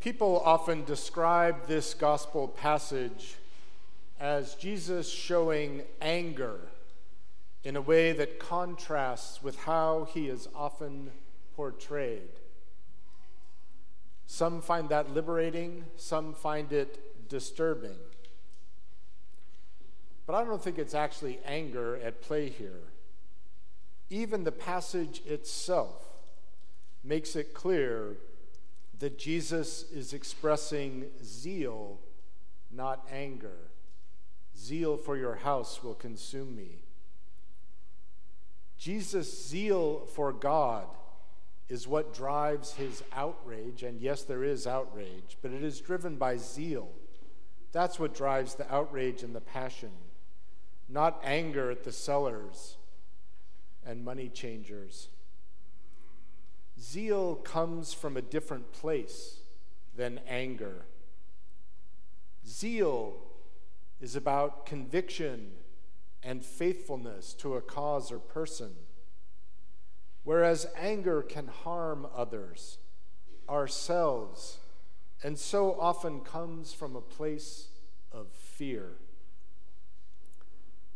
People often describe this gospel passage as Jesus showing anger in a way that contrasts with how he is often portrayed. Some find that liberating, some find it disturbing. But I don't think it's actually anger at play here. Even the passage itself makes it clear that Jesus is expressing zeal, not anger. Zeal for your house will consume me. Jesus' zeal for God is what drives his outrage. And yes, there is outrage, but it is driven by zeal. That's what drives the outrage and the passion, not anger at the sellers and money changers. Zeal comes from a different place than anger. Zeal is about conviction and faithfulness to a cause or person, whereas anger can harm others, ourselves, and so often comes from a place of fear.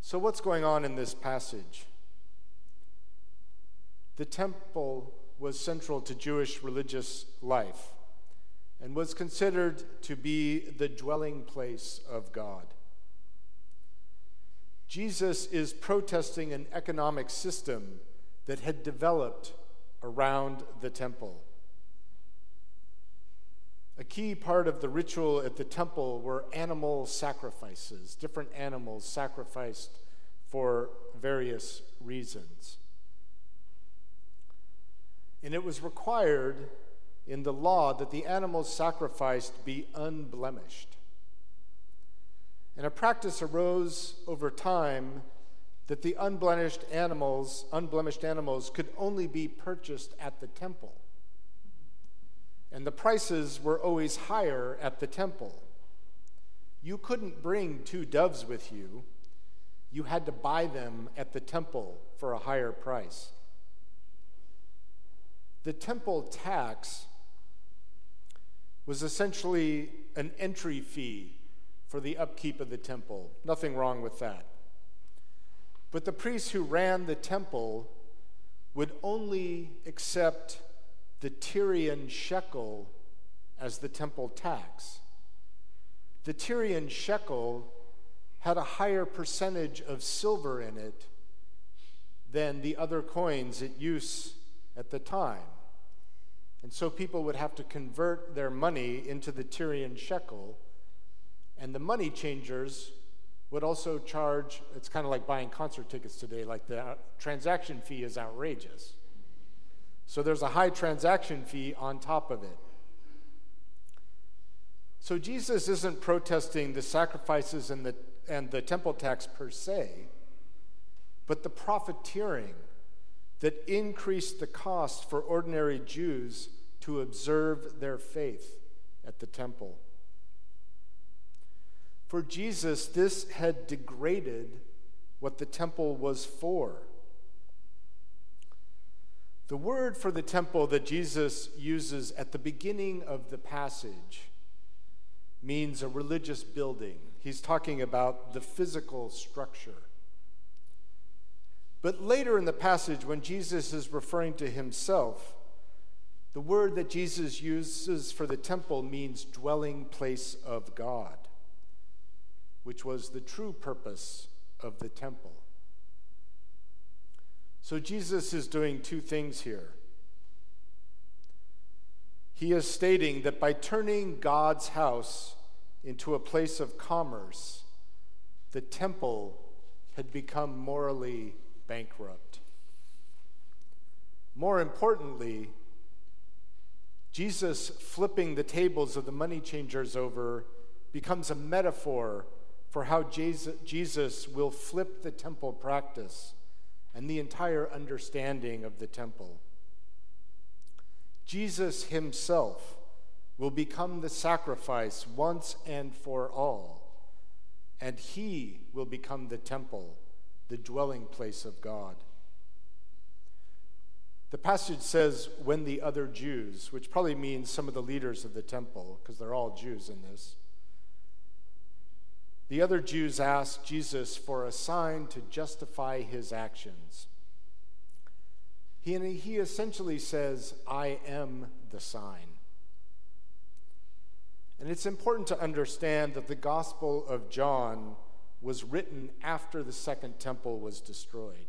So, what's going on in this passage? The temple was central to Jewish religious life and was considered to be the dwelling place of God. Jesus is protesting an economic system that had developed around the temple. A key part of the ritual at the temple were animal sacrifices, different animals sacrificed for various reasons. And it was required in the law that the animals sacrificed be unblemished. And a practice arose over time that the unblemished animals, unblemished animals could only be purchased at the temple. And the prices were always higher at the temple. You couldn't bring two doves with you. You had to buy them at the temple for a higher price. The temple tax was essentially an entry fee for the upkeep of the temple. Nothing wrong with that. But the priests who ran the temple would only accept the Tyrian shekel as the temple tax. The Tyrian shekel had a higher percentage of silver in it than the other coins it use at the time. And so people would have to convert their money into the Tyrian shekel, and the money changers would also charge, it's kind of like buying concert tickets today, like the uh, transaction fee is outrageous. So there's a high transaction fee on top of it. So Jesus isn't protesting the sacrifices and the, and the temple tax per se, but the profiteering that increased the cost for ordinary Jews to observe their faith at the temple. For Jesus, this had degraded what the temple was for. The word for the temple that Jesus uses at the beginning of the passage means a religious building. He's talking about the physical structure. But later in the passage, when Jesus is referring to himself, the word that Jesus uses for the temple means dwelling place of God, which was the true purpose of the temple. So Jesus is doing two things here. He is stating that by turning God's house into a place of commerce, the temple had become morally bankrupt. More importantly, Jesus flipping the tables of the money changers over becomes a metaphor for how Jesus will flip the temple practice and the entire understanding of the temple. Jesus himself will become the sacrifice once and for all, and he will become the temple the dwelling place of God. The passage says, when the other Jews, which probably means some of the leaders of the temple, because they're all Jews in this. The other Jews asked Jesus for a sign to justify his actions. He, he essentially says, I am the sign. And it's important to understand that the Gospel of John was written after the Second Temple was destroyed.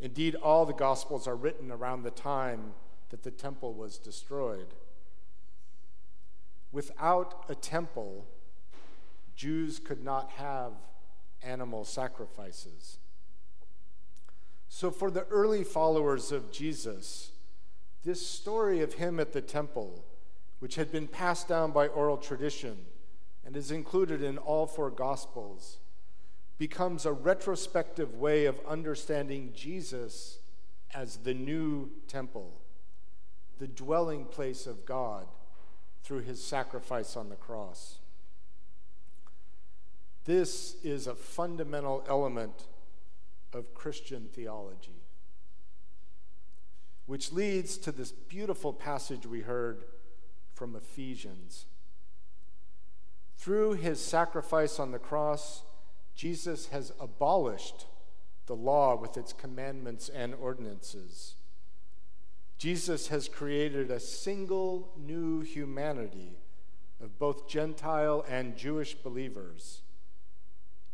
Indeed, all the Gospels are written around the time that the temple was destroyed. Without a temple, Jews could not have animal sacrifices. So, for the early followers of Jesus, this story of him at the temple, which had been passed down by oral tradition and is included in all four Gospels, becomes a retrospective way of understanding Jesus as the new temple, the dwelling place of God through his sacrifice on the cross. This is a fundamental element of Christian theology, which leads to this beautiful passage we heard from Ephesians. Through his sacrifice on the cross, Jesus has abolished the law with its commandments and ordinances. Jesus has created a single new humanity of both Gentile and Jewish believers.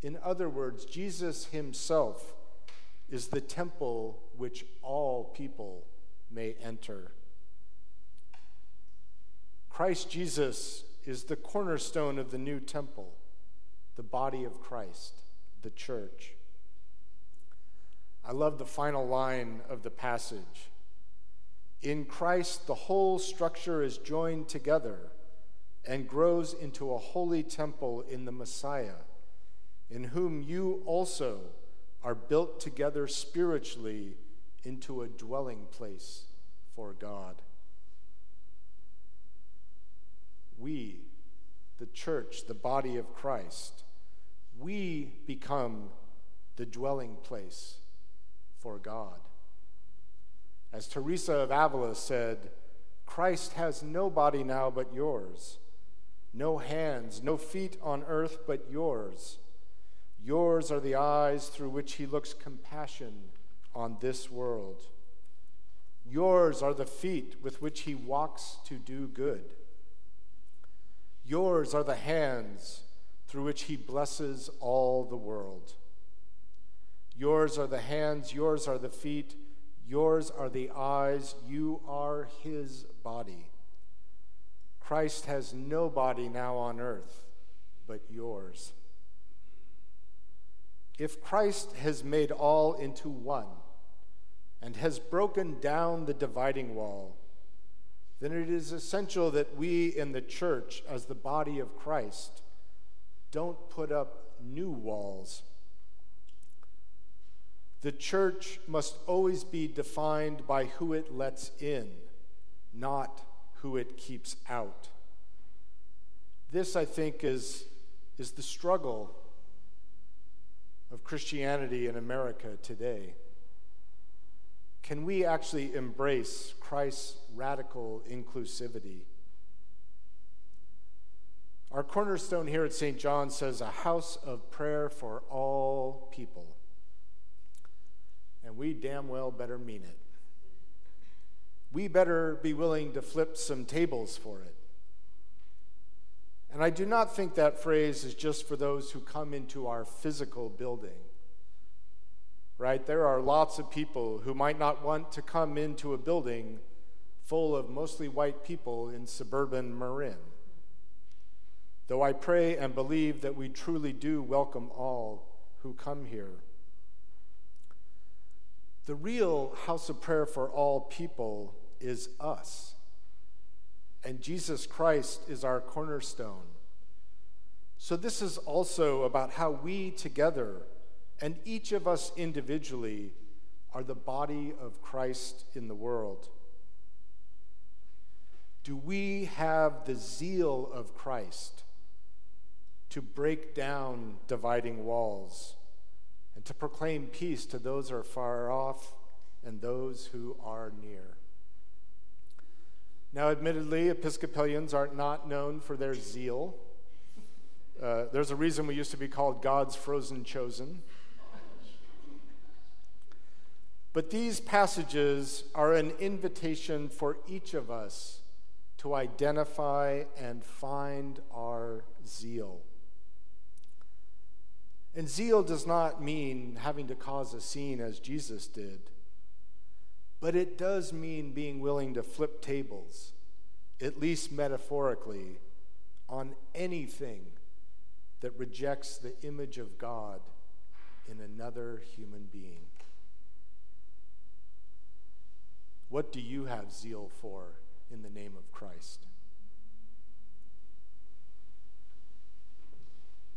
In other words, Jesus himself is the temple which all people may enter. Christ Jesus is the cornerstone of the new temple the body of Christ, the church. I love the final line of the passage. In Christ, the whole structure is joined together and grows into a holy temple in the Messiah, in whom you also are built together spiritually into a dwelling place for God. We, the church, the body of Christ, we become the dwelling place for God. As Teresa of Avila said, Christ has no body now but yours, no hands, no feet on earth but yours. Yours are the eyes through which he looks compassion on this world. Yours are the feet with which he walks to do good. Yours are the hands through which he blesses all the world. Yours are the hands, yours are the feet, yours are the eyes, you are his body. Christ has no body now on earth but yours. If Christ has made all into one and has broken down the dividing wall, then it is essential that we in the church, as the body of Christ, don't put up new walls. The church must always be defined by who it lets in, not who it keeps out. This, I think, is, is the struggle of Christianity in America today. Can we actually embrace Christ's radical inclusivity? Our cornerstone here at St. John says a house of prayer for all people. And we damn well better mean it. We better be willing to flip some tables for it. And I do not think that phrase is just for those who come into our physical building. Right? There are lots of people who might not want to come into a building full of mostly white people in suburban Marin though I pray and believe that we truly do welcome all who come here. The real house of prayer for all people is us, and Jesus Christ is our cornerstone. So, this is also about how we together, and each of us individually, are the body of Christ in the world. Do we have the zeal of Christ? to break down dividing walls and to proclaim peace to those who are far off and those who are near. Now, admittedly, Episcopalians are not known for their zeal. Uh, there's a reason we used to be called God's frozen chosen. But these passages are an invitation for each of us to identify and find our zeal. And zeal does not mean having to cause a scene as Jesus did, but it does mean being willing to flip tables, at least metaphorically, on anything that rejects the image of God in another human being. What do you have zeal for in the name of Christ?